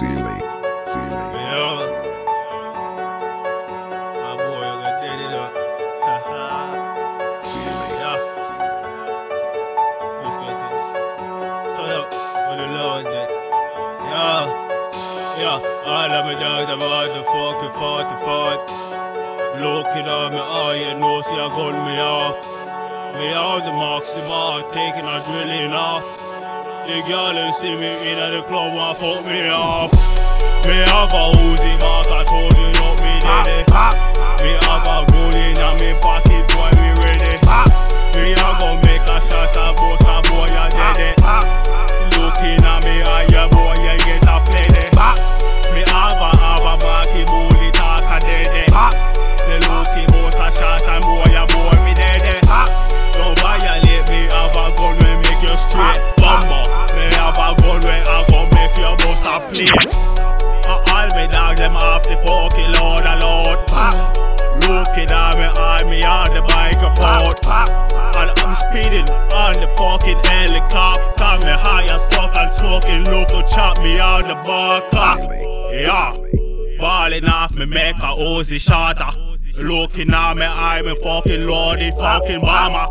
Sealy, Sealy. Yeah. My boy, I got dead it up. Sealy. yeah. Let's go to Hold up for the Lord. Yeah. Yeah. All of my dogs, I'm out the fucking 44. Looking at me, oh, you know, see, I gun me off. Me out the maximum, taking a drilling off. The girl them see me in the club and fuck me up. Me have a Uzi back, I told you not me ah. daddy. Uh, all me dogs them off the fucking load a load. Looking at me, eye me on the bike apart. And I'm speeding on the fucking helicopter. Me high as fuck and smoking local chop me on the bar. Yeah. Balling off me make a Uzi shotter. Looking at me, I'm a fucking lordy fucking bomber.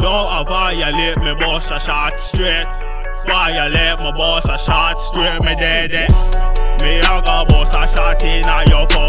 Don't violate me, boss a shot straight. Violate my boss a shot straight, me dead. Eh? Me I got boss a shot in your fucking